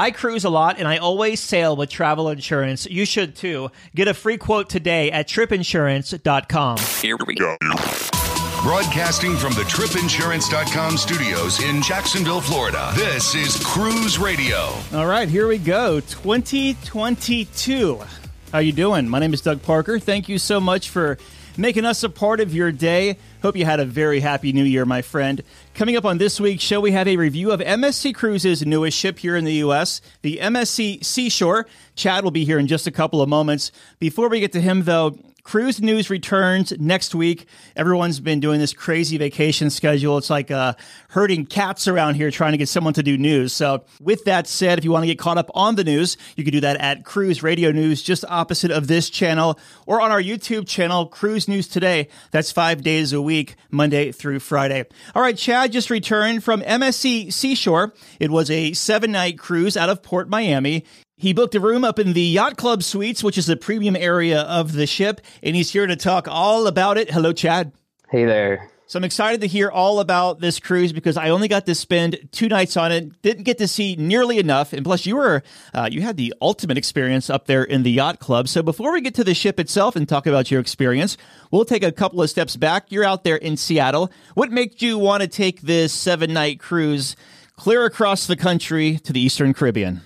I cruise a lot and I always sail with travel insurance. You should too. Get a free quote today at tripinsurance.com. Here we go. Broadcasting from the tripinsurance.com studios in Jacksonville, Florida. This is Cruise Radio. All right, here we go. 2022. How you doing? My name is Doug Parker. Thank you so much for making us a part of your day. Hope you had a very happy new year, my friend. Coming up on this week's show, we have a review of MSC Cruises' newest ship here in the U.S., the MSC Seashore. Chad will be here in just a couple of moments. Before we get to him, though, Cruise News returns next week. Everyone's been doing this crazy vacation schedule. It's like uh, herding cats around here trying to get someone to do news. So, with that said, if you want to get caught up on the news, you can do that at Cruise Radio News, just opposite of this channel, or on our YouTube channel, Cruise News Today. That's five days a week, Monday through Friday. All right, Chad just returned from MSC Seashore. It was a seven night cruise out of Port Miami. He booked a room up in the Yacht Club Suites, which is the premium area of the ship, and he's here to talk all about it. Hello, Chad. Hey there. So I'm excited to hear all about this cruise because I only got to spend two nights on it. Didn't get to see nearly enough, and plus you were uh, you had the ultimate experience up there in the yacht club. So before we get to the ship itself and talk about your experience, we'll take a couple of steps back. You're out there in Seattle. What made you want to take this seven night cruise clear across the country to the Eastern Caribbean?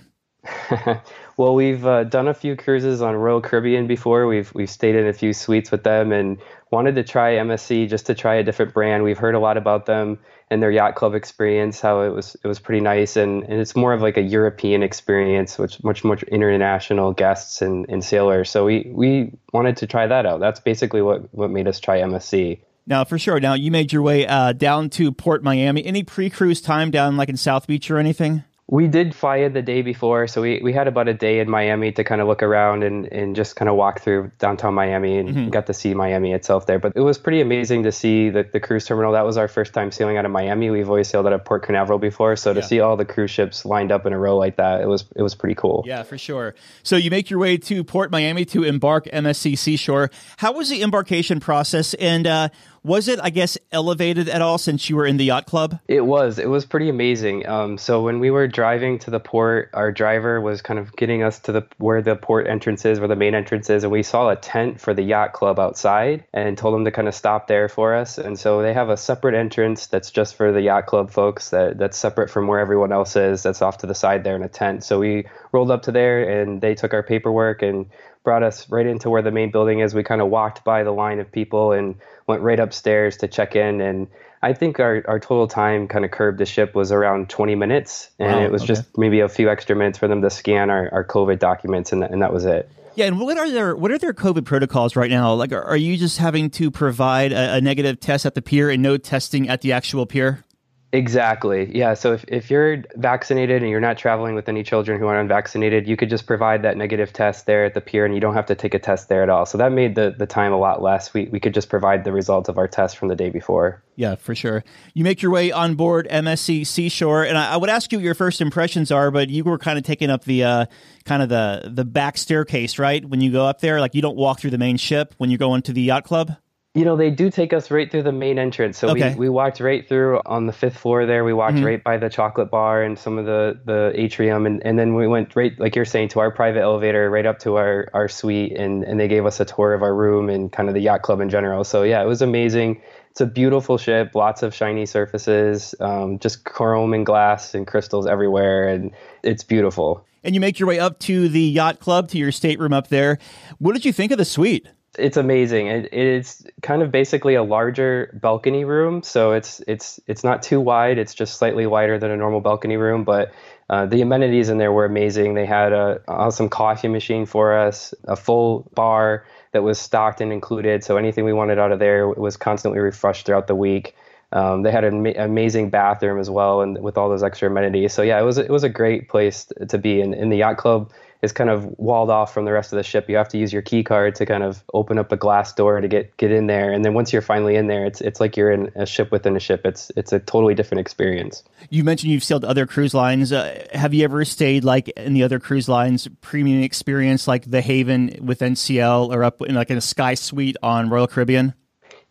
well, we've uh, done a few cruises on Royal Caribbean before. We've we've stayed in a few suites with them and wanted to try MSC just to try a different brand. We've heard a lot about them and their yacht club experience, how it was it was pretty nice and, and it's more of like a European experience, which much much international guests and, and sailors. So we we wanted to try that out. That's basically what what made us try MSC. Now, for sure. Now, you made your way uh, down to Port Miami. Any pre-cruise time down like in South Beach or anything? We did fly it the day before, so we, we had about a day in Miami to kind of look around and, and just kind of walk through downtown Miami and mm-hmm. got to see Miami itself there. But it was pretty amazing to see the, the cruise terminal. That was our first time sailing out of Miami. We've always sailed out of Port Canaveral before, so to yeah. see all the cruise ships lined up in a row like that, it was it was pretty cool. Yeah, for sure. So you make your way to Port Miami to embark MSC Seashore. How was the embarkation process? And uh, was it, I guess, elevated at all since you were in the yacht club? It was. It was pretty amazing. Um, so when we were driving to the port, our driver was kind of getting us to the where the port entrance is, where the main entrance is, and we saw a tent for the yacht club outside, and told them to kind of stop there for us. And so they have a separate entrance that's just for the yacht club folks. That that's separate from where everyone else is. That's off to the side there in a tent. So we rolled up to there, and they took our paperwork and brought us right into where the main building is. We kind of walked by the line of people and went right upstairs to check in. And I think our, our total time kind of curved the ship was around 20 minutes. And wow, it was okay. just maybe a few extra minutes for them to scan our, our COVID documents, and, and that was it. Yeah, and what are their what are their COVID protocols right now? Like, are, you just having to provide a, a negative test at the pier and no testing at the actual pier? Exactly. Yeah. So if, if you're vaccinated and you're not traveling with any children who are unvaccinated, you could just provide that negative test there at the pier and you don't have to take a test there at all. So that made the, the time a lot less. We, we could just provide the results of our test from the day before. Yeah, for sure. You make your way on board MSC Seashore, and I, I would ask you what your first impressions are, but you were kind of taking up the uh, kind of the the back staircase, right? When you go up there, like you don't walk through the main ship when you go into the yacht club. You know, they do take us right through the main entrance. So okay. we, we walked right through on the fifth floor there. We walked mm-hmm. right by the chocolate bar and some of the, the atrium. And, and then we went right, like you're saying, to our private elevator, right up to our, our suite. And, and they gave us a tour of our room and kind of the yacht club in general. So, yeah, it was amazing. It's a beautiful ship, lots of shiny surfaces, um, just chrome and glass and crystals everywhere. And it's beautiful. And you make your way up to the yacht club, to your stateroom up there. What did you think of the suite? It's amazing. It, it's kind of basically a larger balcony room, so it's it's it's not too wide. It's just slightly wider than a normal balcony room, but uh, the amenities in there were amazing. They had a awesome coffee machine for us, a full bar that was stocked and included, so anything we wanted out of there was constantly refreshed throughout the week. Um, they had an ma- amazing bathroom as well, and with all those extra amenities. So yeah, it was it was a great place to be. in, in the yacht club, is kind of walled off from the rest of the ship. You have to use your key card to kind of open up a glass door to get get in there. And then once you're finally in there, it's it's like you're in a ship within a ship. It's it's a totally different experience. You mentioned you've sailed other cruise lines. Uh, have you ever stayed like in the other cruise lines premium experience like the Haven with NCL or up in like in a Sky Suite on Royal Caribbean?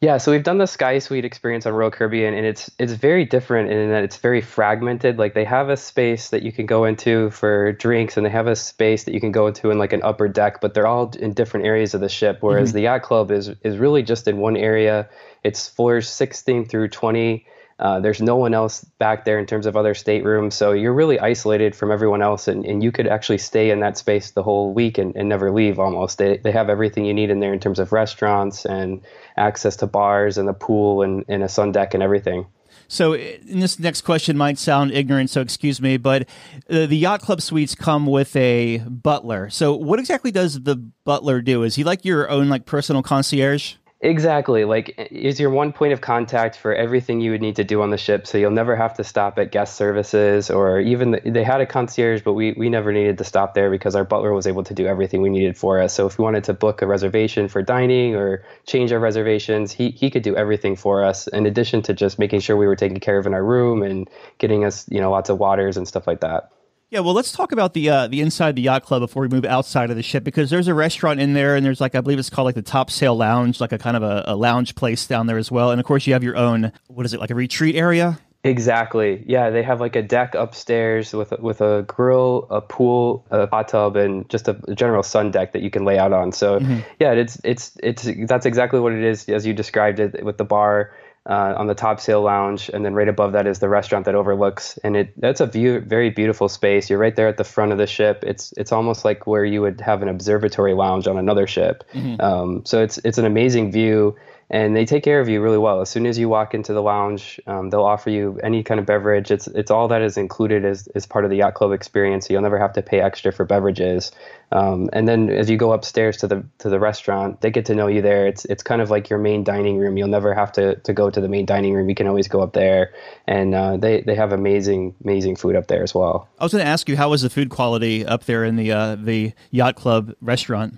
Yeah, so we've done the Sky Suite experience on Royal Caribbean, and it's it's very different in that it's very fragmented. Like they have a space that you can go into for drinks, and they have a space that you can go into in like an upper deck, but they're all in different areas of the ship. Whereas mm-hmm. the yacht club is is really just in one area. It's floors 16 through 20 uh, there's no one else back there in terms of other staterooms, so you're really isolated from everyone else, and, and you could actually stay in that space the whole week and, and never leave almost. They, they have everything you need in there in terms of restaurants and access to bars and the pool and, and a sun deck and everything. So, in this next question might sound ignorant, so excuse me, but uh, the yacht club suites come with a butler. So, what exactly does the butler do? Is he like your own like personal concierge? Exactly. Like, is your one point of contact for everything you would need to do on the ship. So you'll never have to stop at guest services or even the, they had a concierge, but we, we never needed to stop there because our butler was able to do everything we needed for us. So if we wanted to book a reservation for dining or change our reservations, he, he could do everything for us in addition to just making sure we were taken care of in our room and getting us, you know, lots of waters and stuff like that. Yeah, well, let's talk about the uh, the inside the yacht club before we move outside of the ship because there's a restaurant in there and there's like I believe it's called like the Top Sail Lounge, like a kind of a, a lounge place down there as well. And of course, you have your own what is it like a retreat area? Exactly. Yeah, they have like a deck upstairs with with a grill, a pool, a hot tub, and just a general sun deck that you can lay out on. So mm-hmm. yeah, it's it's it's that's exactly what it is as you described it with the bar uh, on the top sail lounge, and then right above that is the restaurant that overlooks. And it that's a view, very beautiful space. You're right there at the front of the ship. It's it's almost like where you would have an observatory lounge on another ship. Mm-hmm. Um, so it's it's an amazing view and they take care of you really well. As soon as you walk into the lounge, um, they'll offer you any kind of beverage. It's it's all that is included as, as part of the yacht club experience. So you'll never have to pay extra for beverages. Um, and then as you go upstairs to the to the restaurant, they get to know you there. It's it's kind of like your main dining room. You'll never have to, to go to the main dining room. You can always go up there, and uh, they they have amazing amazing food up there as well. I was going to ask you how was the food quality up there in the uh, the yacht club restaurant?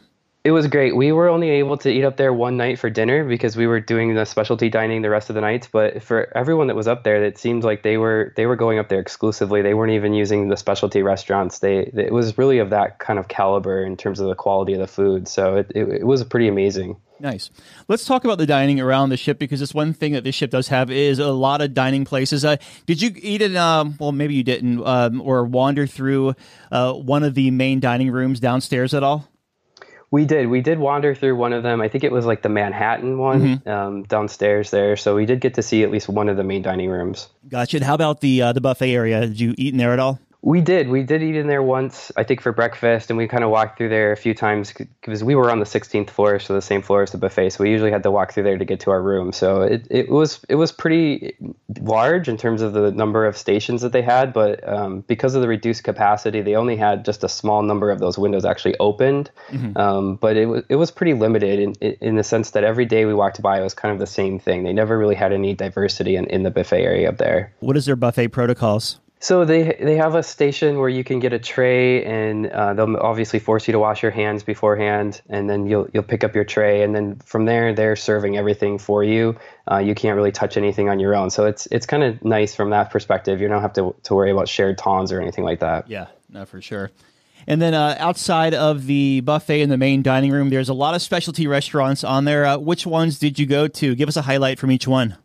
It was great. We were only able to eat up there one night for dinner because we were doing the specialty dining the rest of the nights. But for everyone that was up there, it seemed like they were they were going up there exclusively. They weren't even using the specialty restaurants. They it was really of that kind of caliber in terms of the quality of the food. So it, it, it was pretty amazing. Nice. Let's talk about the dining around the ship because it's one thing that this ship does have is a lot of dining places. Uh, did you eat in? Um, well, maybe you didn't, um, or wander through uh, one of the main dining rooms downstairs at all? We did. We did wander through one of them. I think it was like the Manhattan one mm-hmm. um, downstairs there. So we did get to see at least one of the main dining rooms. Gotcha. And how about the uh, the buffet area? Did you eat in there at all? We did. We did eat in there once, I think, for breakfast, and we kind of walked through there a few times because we were on the 16th floor, so the same floor as the buffet. So we usually had to walk through there to get to our room. So it, it was it was pretty large in terms of the number of stations that they had, but um, because of the reduced capacity, they only had just a small number of those windows actually opened. Mm-hmm. Um, but it was it was pretty limited in in the sense that every day we walked by, it was kind of the same thing. They never really had any diversity in, in the buffet area up there. What is their buffet protocols? So they they have a station where you can get a tray, and uh, they'll obviously force you to wash your hands beforehand, and then you'll you'll pick up your tray, and then from there they're serving everything for you. Uh, you can't really touch anything on your own, so it's it's kind of nice from that perspective. You don't have to to worry about shared tongs or anything like that. Yeah, no, for sure. And then uh, outside of the buffet in the main dining room, there's a lot of specialty restaurants on there. Uh, which ones did you go to? Give us a highlight from each one.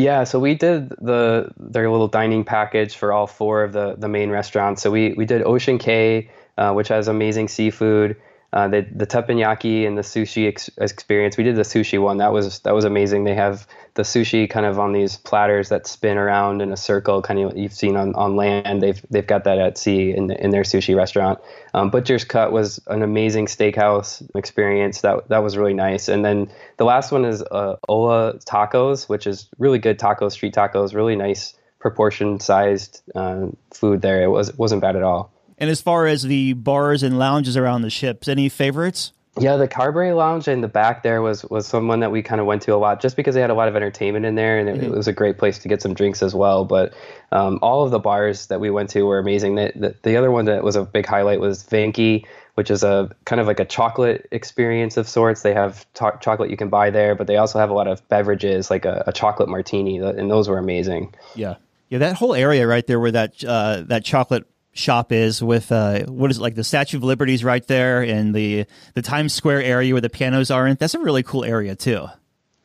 Yeah, so we did the their little dining package for all four of the the main restaurants. So we we did Ocean Cay, uh, which has amazing seafood uh, the the teppanyaki and the sushi ex- experience. We did the sushi one. That was that was amazing. They have the sushi kind of on these platters that spin around in a circle, kind of you've seen on, on land. They've they've got that at sea in in their sushi restaurant. Um, Butcher's Cut was an amazing steakhouse experience. That that was really nice. And then the last one is uh, Hola Tacos, which is really good tacos, street tacos, really nice proportion sized uh, food there. It was wasn't bad at all. And as far as the bars and lounges around the ships, any favorites? Yeah, the Carberry Lounge in the back there was was someone that we kind of went to a lot, just because they had a lot of entertainment in there, and it, mm-hmm. it was a great place to get some drinks as well. But um, all of the bars that we went to were amazing. The, the, the, other one that was a big highlight was Venchi, which is a kind of like a chocolate experience of sorts. They have to- chocolate you can buy there, but they also have a lot of beverages, like a, a chocolate martini, and those were amazing. Yeah, yeah, that whole area right there where that uh, that chocolate shop is with uh, what is it like the Statue of Liberty's right there and the the Times Square area where the pianos are in. That's a really cool area too.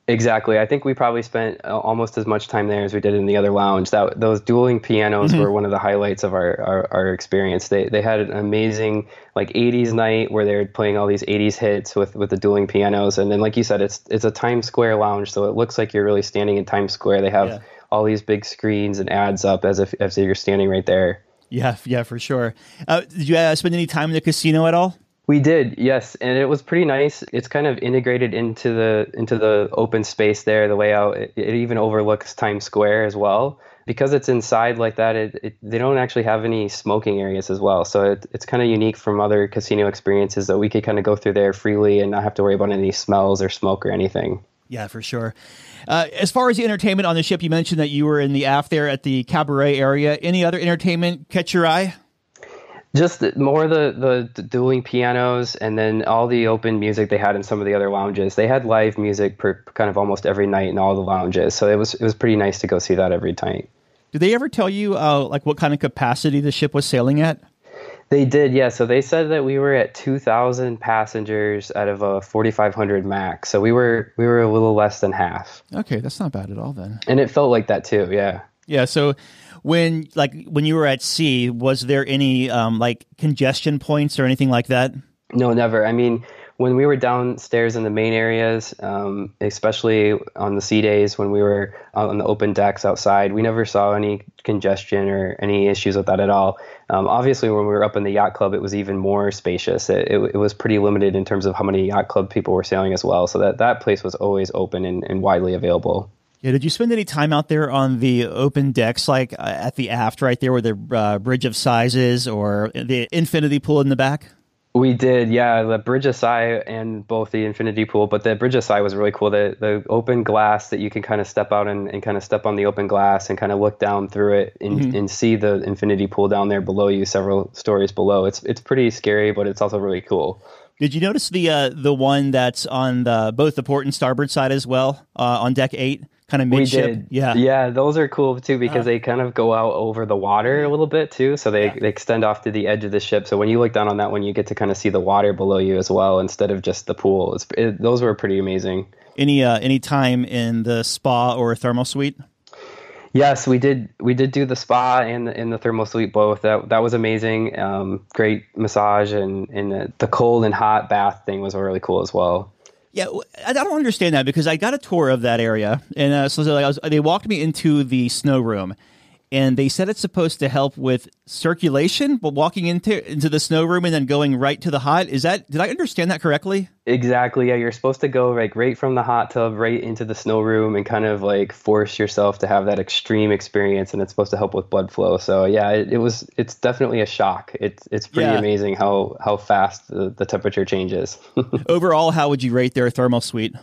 Exactly. I think we probably spent uh, almost as much time there as we did in the other lounge. That those dueling pianos mm-hmm. were one of the highlights of our, our, our, experience. They they had an amazing like 80s night where they were playing all these 80s hits with, with the dueling pianos. And then like you said, it's it's a Times Square lounge, so it looks like you're really standing in Times Square. They have yeah. all these big screens and ads up as if as if you're standing right there. Yeah, yeah, for sure. Uh, did you uh, spend any time in the casino at all? We did, yes, and it was pretty nice. It's kind of integrated into the into the open space there. The layout it, it even overlooks Times Square as well. Because it's inside like that, it, it, they don't actually have any smoking areas as well. So it, it's kind of unique from other casino experiences that we could kind of go through there freely and not have to worry about any smells or smoke or anything. Yeah, for sure. Uh, as far as the entertainment on the ship, you mentioned that you were in the aft there at the cabaret area. Any other entertainment catch your eye? just more the, the dueling pianos and then all the open music they had in some of the other lounges they had live music per kind of almost every night in all the lounges so it was it was pretty nice to go see that every night did they ever tell you uh, like what kind of capacity the ship was sailing at they did yeah. So they said that we were at 2000 passengers out of a 4500 max. So we were we were a little less than half. Okay that's not bad at all then. And it felt like that too yeah. Yeah so when like when you were at sea, was there any um, like congestion points or anything like that? No, never. I mean, when we were downstairs in the main areas, um, especially on the sea days when we were on the open decks outside, we never saw any congestion or any issues with that at all. Um, obviously, when we were up in the yacht club, it was even more spacious. It, it, it, was pretty limited in terms of how many yacht club people were sailing as well. So that that place was always open and, and widely available. Yeah, did you spend any time out there on the open decks, like uh, at the aft right there where the uh, Bridge of Sighs, or the infinity pool in the back? We did, yeah. The Bridge Sigh and both the Infinity Pool, but the Bridge Sigh was really cool. The the open glass that you can kind of step out and, and kind of step on the open glass and kind of look down through it and, mm-hmm. and see the Infinity Pool down there below you, several stories below. It's it's pretty scary, but it's also really cool. Did you notice the uh, the one that's on the both the port and starboard side as well uh, on deck eight? Kind of midship. Yeah, yeah, those are cool too because uh, they kind of go out over the water a little bit too. So they, yeah. they extend off to the edge of the ship. So when you look down on that one, you get to kind of see the water below you as well instead of just the pool. It, those were pretty amazing. Any uh, any time in the spa or thermal suite? Yes, we did. We did do the spa and the, and the thermal suite both. That that was amazing. Um, great massage and and the, the cold and hot bath thing was really cool as well. Yeah, I don't understand that because I got a tour of that area, and uh, so like was, they walked me into the snow room, and they said it's supposed to help with circulation, but walking into into the snow room and then going right to the hot is that did I understand that correctly? Exactly. Yeah, you're supposed to go like right from the hot tub right into the snow room and kind of like force yourself to have that extreme experience, and it's supposed to help with blood flow. So yeah, it, it was. It's definitely a shock. It's it's pretty yeah. amazing how how fast the, the temperature changes. Overall, how would you rate their thermal suite?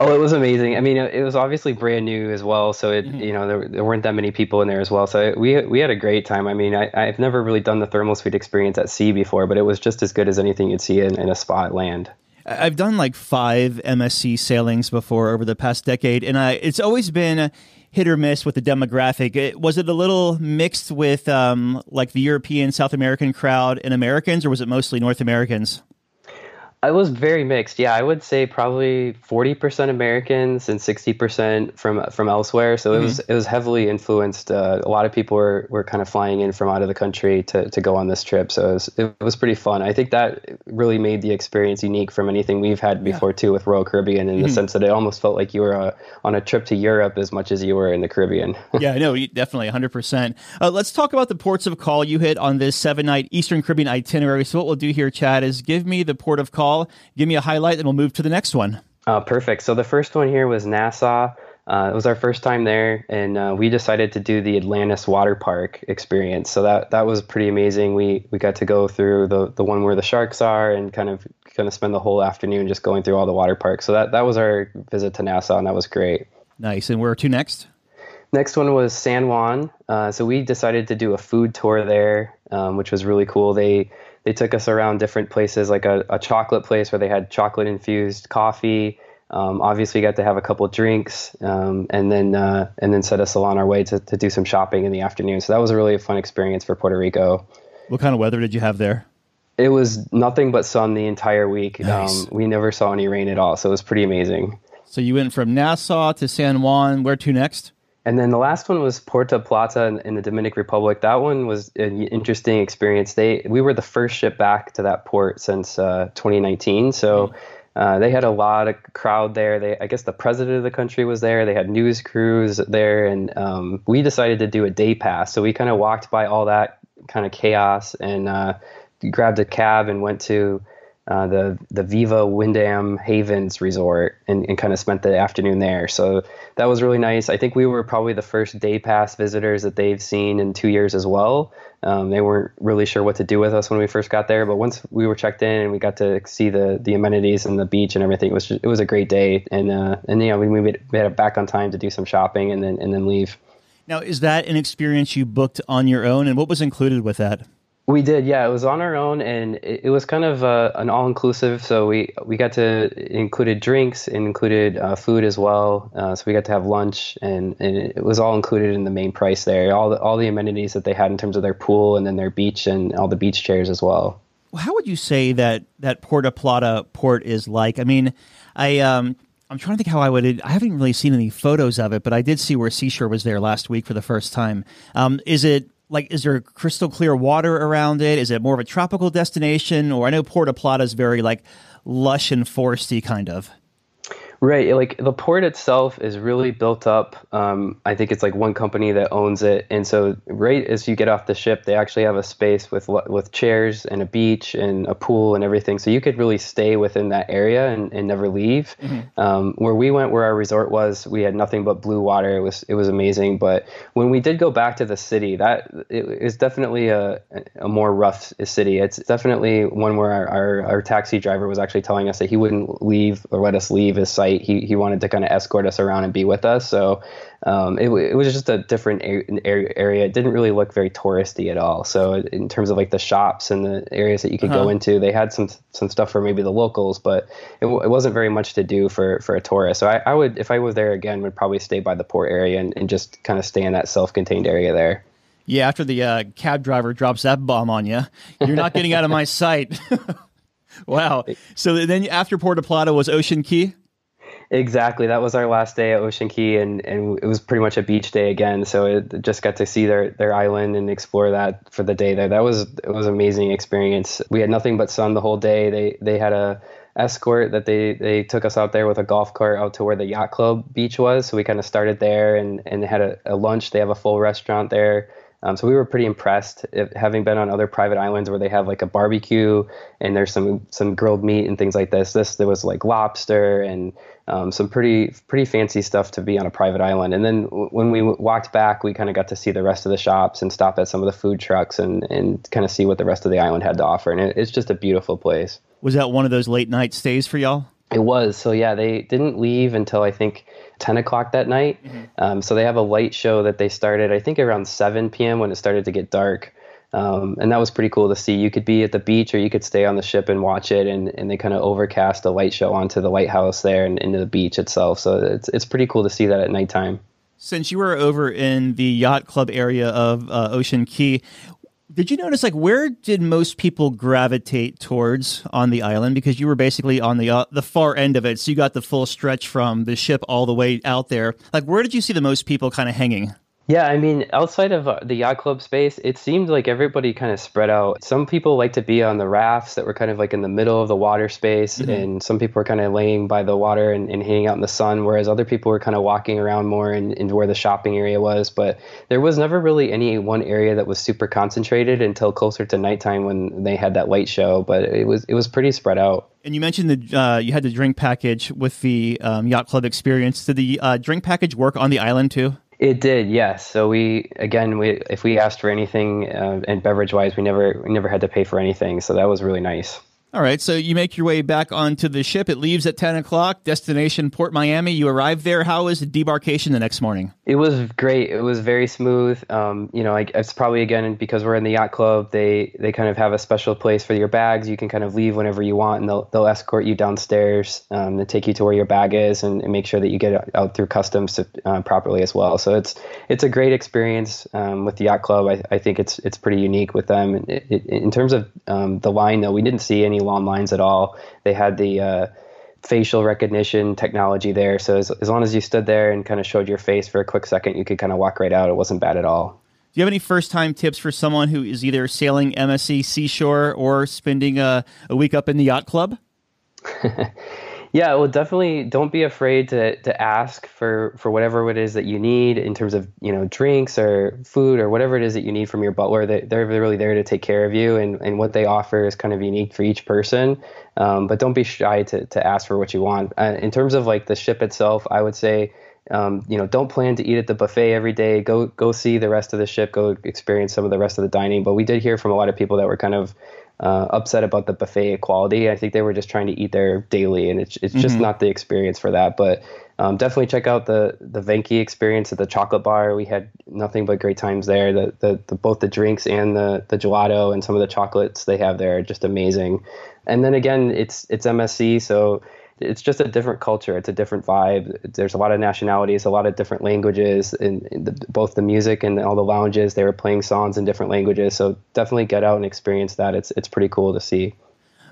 Oh, it was amazing. I mean, it was obviously brand new as well, so it mm-hmm. you know there, there weren't that many people in there as well. So we we had a great time. I mean, I, I've never really done the thermal suite experience at sea before, but it was just as good as anything you'd see in, in a spot land. I've done like five MSC sailings before over the past decade, and I, it's always been hit or miss with the demographic. It, was it a little mixed with um, like the European, South American crowd and Americans, or was it mostly North Americans? I was very mixed. Yeah, I would say probably forty percent Americans and sixty percent from from elsewhere. So mm-hmm. it was it was heavily influenced. Uh, a lot of people were, were kind of flying in from out of the country to, to go on this trip. So it was, it was pretty fun. I think that really made the experience unique from anything we've had before yeah. too with Royal Caribbean in mm-hmm. the sense that it almost felt like you were uh, on a trip to Europe as much as you were in the Caribbean. yeah, I know definitely hundred uh, percent. Let's talk about the ports of call you hit on this seven night Eastern Caribbean itinerary. So what we'll do here, Chad, is give me the port of call Give me a highlight, and we'll move to the next one. Uh, perfect. So the first one here was Nassau. Uh, it was our first time there, and uh, we decided to do the Atlantis Water Park experience. So that that was pretty amazing. We we got to go through the the one where the sharks are, and kind of kind of spend the whole afternoon just going through all the water parks. So that that was our visit to Nassau, and that was great. Nice. And where to next? Next one was San Juan. Uh, so we decided to do a food tour there, um, which was really cool. They they took us around different places, like a, a chocolate place where they had chocolate infused coffee. Um, obviously, got to have a couple drinks, um, and then uh, and then set us on our way to, to do some shopping in the afternoon. So that was a really fun experience for Puerto Rico. What kind of weather did you have there? It was nothing but sun the entire week. Nice. Um, we never saw any rain at all, so it was pretty amazing. So you went from Nassau to San Juan. Where to next? And then the last one was Puerto Plata in, in, the Dominican Republic. That one was an interesting experience. They we were the first ship back to that port since uh, 2019, so uh, they had a lot of crowd there. They, I guess, the president of the country was there. They had news crews there, and um, we decided to do a day pass. So we kind of walked by all that kind of chaos and uh, grabbed a cab and went to uh, the the Viva Wyndham Havens Resort and, and kind of spent the afternoon there. So that was really nice. I think we were probably the first day pass visitors that they've seen in two years as well. Um, they weren't really sure what to do with us when we first got there, but once we were checked in and we got to see the the amenities and the beach and everything, it was just, it was a great day. And uh, and you know we made, made it back on time to do some shopping and then and then leave. Now, is that an experience you booked on your own, and what was included with that? We did, yeah. It was on our own, and it, it was kind of uh, an all-inclusive. So we we got to included drinks, included uh, food as well. Uh, so we got to have lunch, and, and it was all included in the main price there. All the all the amenities that they had in terms of their pool, and then their beach, and all the beach chairs as well. How would you say that that Puerto Plata port is like? I mean, I um, I'm trying to think how I would. I haven't really seen any photos of it, but I did see where Seashore was there last week for the first time. Um, is it like is there crystal clear water around it? Is it more of a tropical destination? Or I know Puerto Plata is very like lush and foresty kind of. Right. Like the port itself is really built up. Um, I think it's like one company that owns it, and so right as you get off the ship, they actually have a space with with chairs and a beach and a pool and everything. So you could really stay within that area and, and never leave. Mm-hmm. Um, where we went, where our resort was, we had nothing but blue water. It was it was amazing. But when we did go back to the city, that it is definitely a a more rough city. It's definitely one where our, our, our taxi driver was actually telling us that he wouldn't leave or let us leave his sight he he wanted to kind of escort us around and be with us. So um, it, it was just a different area. It didn't really look very touristy at all. So in terms of like the shops and the areas that you could uh-huh. go into, they had some some stuff for maybe the locals, but it, it wasn't very much to do for for a tourist. So I, I would, if I was there again, would probably stay by the port area and, and just kind of stay in that self-contained area there. Yeah, after the uh, cab driver drops that bomb on you, you're not getting out of my sight. wow. So then after Puerto Plata was Ocean Cay? Exactly. That was our last day at Ocean Cay, and, and it was pretty much a beach day again. So it just got to see their, their island and explore that for the day there. That was it was amazing experience. We had nothing but sun the whole day. They they had a escort that they they took us out there with a golf cart out to where the yacht club beach was. So we kind of started there and and had a, a lunch. They have a full restaurant there. Um, so we were pretty impressed, if, having been on other private islands where they have like a barbecue and there's some some grilled meat and things like this. This there was like lobster and um, some pretty pretty fancy stuff to be on a private island. And then w- when we w- walked back, we kind of got to see the rest of the shops and stop at some of the food trucks and and kind of see what the rest of the island had to offer. And it, it's just a beautiful place. Was that one of those late night stays for y'all? It was. So yeah, they didn't leave until I think 10 o'clock that night. Mm-hmm. Um, so they have a light show that they started, I think, around 7 p.m. when it started to get dark. Um, and that was pretty cool to see. You could be at the beach or you could stay on the ship and watch it. And, and they kind of overcast a light show onto the lighthouse there and into the beach itself. So it's, it's pretty cool to see that at nighttime. Since you were over in the yacht club area of uh, Ocean Cay, did you notice like where did most people gravitate towards on the island? Because you were basically on the uh, the far end of it so you got the full stretch from the ship all the way out there. Like where did you see the most people kind of hanging yeah, I mean, outside of uh, the yacht club space, it seemed like everybody kind of spread out. Some people like to be on the rafts that were kind of like in the middle of the water space, mm-hmm. and some people were kind of laying by the water and, and, hanging out in the sun, whereas other people were kind of walking around more in, in where the shopping area was. But there was never really any one area that was super concentrated until closer to nighttime when they had that light show. But it was it was pretty spread out. And you mentioned that uh, you had the drink package with the um, yacht club experience. Did the uh, drink package work on the island too? It did, yes. So we again, we if we asked for anything uh, and beverage wise, we never we never had to pay for anything. So that was really nice. All right, so you make your way back onto the ship. It leaves at 10 o'clock, destination Port Miami. You arrive there. How was the debarkation the next morning? It was great. It was very smooth. Um, you know, I, it's probably, again, because we're in the yacht club, they, they kind of have a special place for your bags. You can kind of leave whenever you want, and they'll, they'll escort you downstairs um, take you to where your bag is and, and make sure that you get out through customs to, uh, properly as well. So it's it's a great experience um, with the yacht club. I, I think it's it's pretty unique with them. It, it, in terms of um, the line, though, we didn't see any long lines at all. They had the uh, facial recognition technology there. So as, as long as you stood there and kind of showed your face for a quick second, you could kind of walk right out. It wasn't bad at all. Do you have any first time tips for someone who is either sailing MSC Seashore or spending a, a week up in the yacht club? Yeah, well, definitely don't be afraid to to ask for for whatever it is that you need in terms of you know drinks or food or whatever it is that you need from your butler. They, they're really there to take care of you, and, and what they offer is kind of unique for each person. Um, but don't be shy to to ask for what you want. Uh, in terms of like the ship itself, I would say. Um, you know, don't plan to eat at the buffet every day. Go go see the rest of the ship. Go experience some of the rest of the dining. But we did hear from a lot of people that were kind of uh, upset about the buffet quality. I think they were just trying to eat there daily, and it's it's just mm-hmm. not the experience for that. But um, definitely check out the the Venchi experience at the chocolate bar. We had nothing but great times there. The, the, the both the drinks and the the gelato and some of the chocolates they have there are just amazing. And then again, it's it's MSC, so it's just a different culture. It's a different vibe. There's a lot of nationalities, a lot of different languages, the, both the music and all the lounges. They were playing songs in different languages. So definitely get out and experience that. It's it's pretty cool to see.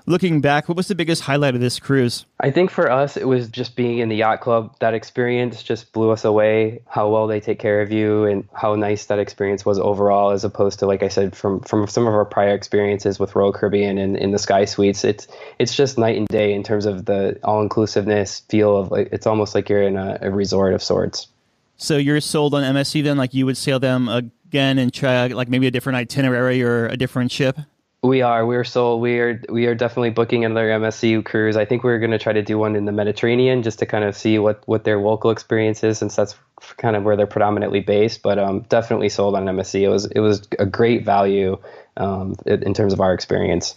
Looking back, what was the biggest highlight of this cruise? I think for us, it was just being in the yacht club. That experience just blew us away. How well they take care of you, and how nice that experience was overall, as opposed to, like I said, from from some of our prior experiences with Royal Caribbean and in the Sky Suites. It's it's just night and day in terms of the all inclusiveness feel of like it's almost like you're in a, a resort of sorts. So you're sold on MSC then, like you would sail them again and try like maybe a different itinerary or a different ship. We are. We're so we are we are definitely booking another MSC cruise. I think we're going to try to do one in the Mediterranean just to kind of see what what their local experience is, since that's kind of where they're predominantly based. But um, definitely sold on MSC. It was it was a great value um, in terms of our experience.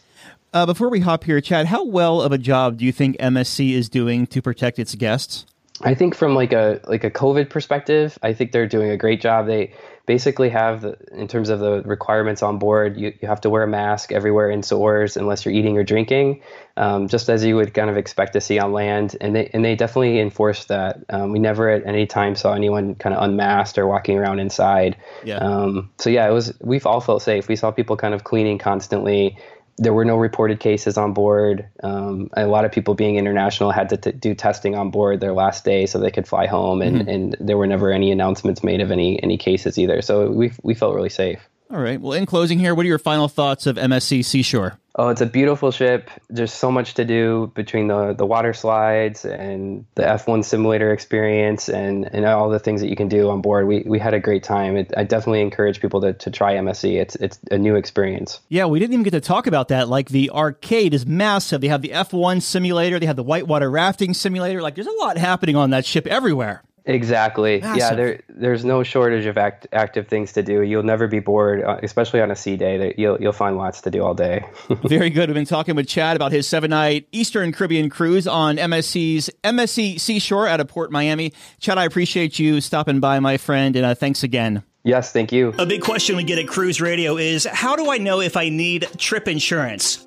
Uh, before we hop here, Chad, how well of a job do you think MSC is doing to protect its guests? I think from like a like a COVID perspective, I think they're doing a great job. They basically have the, in terms of the requirements on board, you, you have to wear a mask everywhere indoors unless you're eating or drinking, um, just as you would kind of expect to see on land. And they and they definitely enforce that. Um, we never at any time saw anyone kind of unmasked or walking around inside. Yeah. Um, so yeah, it was. We've all felt safe. We saw people kind of cleaning constantly there were no reported cases on board. Um, a lot of people being international had to t- do testing on board their last day so they could fly home, and, mm-hmm. and there were never any announcements made of any any cases either. So we we felt really safe. All right. Well, in closing here, what are your final thoughts of MSC Seashore? Oh, it's a beautiful ship. There's so much to do between the, the water slides and the F1 simulator experience and, and all the things that you can do on board. We, we had a great time. It, I definitely encourage people to, to try MSC. It's, it's a new experience. Yeah, we didn't even get to talk about that. Like the arcade is massive. They have the F1 simulator, they have the whitewater rafting simulator. Like there's a lot happening on that ship everywhere. Exactly. Massive. Yeah, there there's no shortage of act, active things to do. You'll never be bored, uh, especially on a sea day. You'll you'll find lots to do all day. Very good. We've been talking with Chad about his seven night Eastern Caribbean cruise on MSC's MSC Seashore out of Port Miami. Chad, I appreciate you stopping by, my friend, and uh, thanks again. Yes, thank you. A big question we get at Cruise Radio is how do I know if I need trip insurance?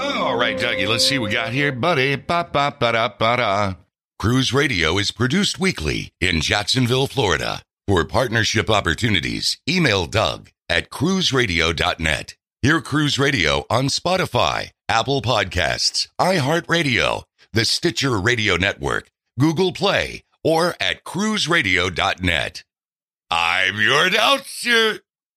All right, Dougie, let's see what we got here, buddy. Ba, ba, ba, da, ba, da. Cruise Radio is produced weekly in Jacksonville, Florida. For partnership opportunities, email Doug at cruiseradio.net. Hear Cruise Radio on Spotify, Apple Podcasts, iHeartRadio, the Stitcher Radio Network, Google Play, or at cruiseradio.net. I'm your announcer.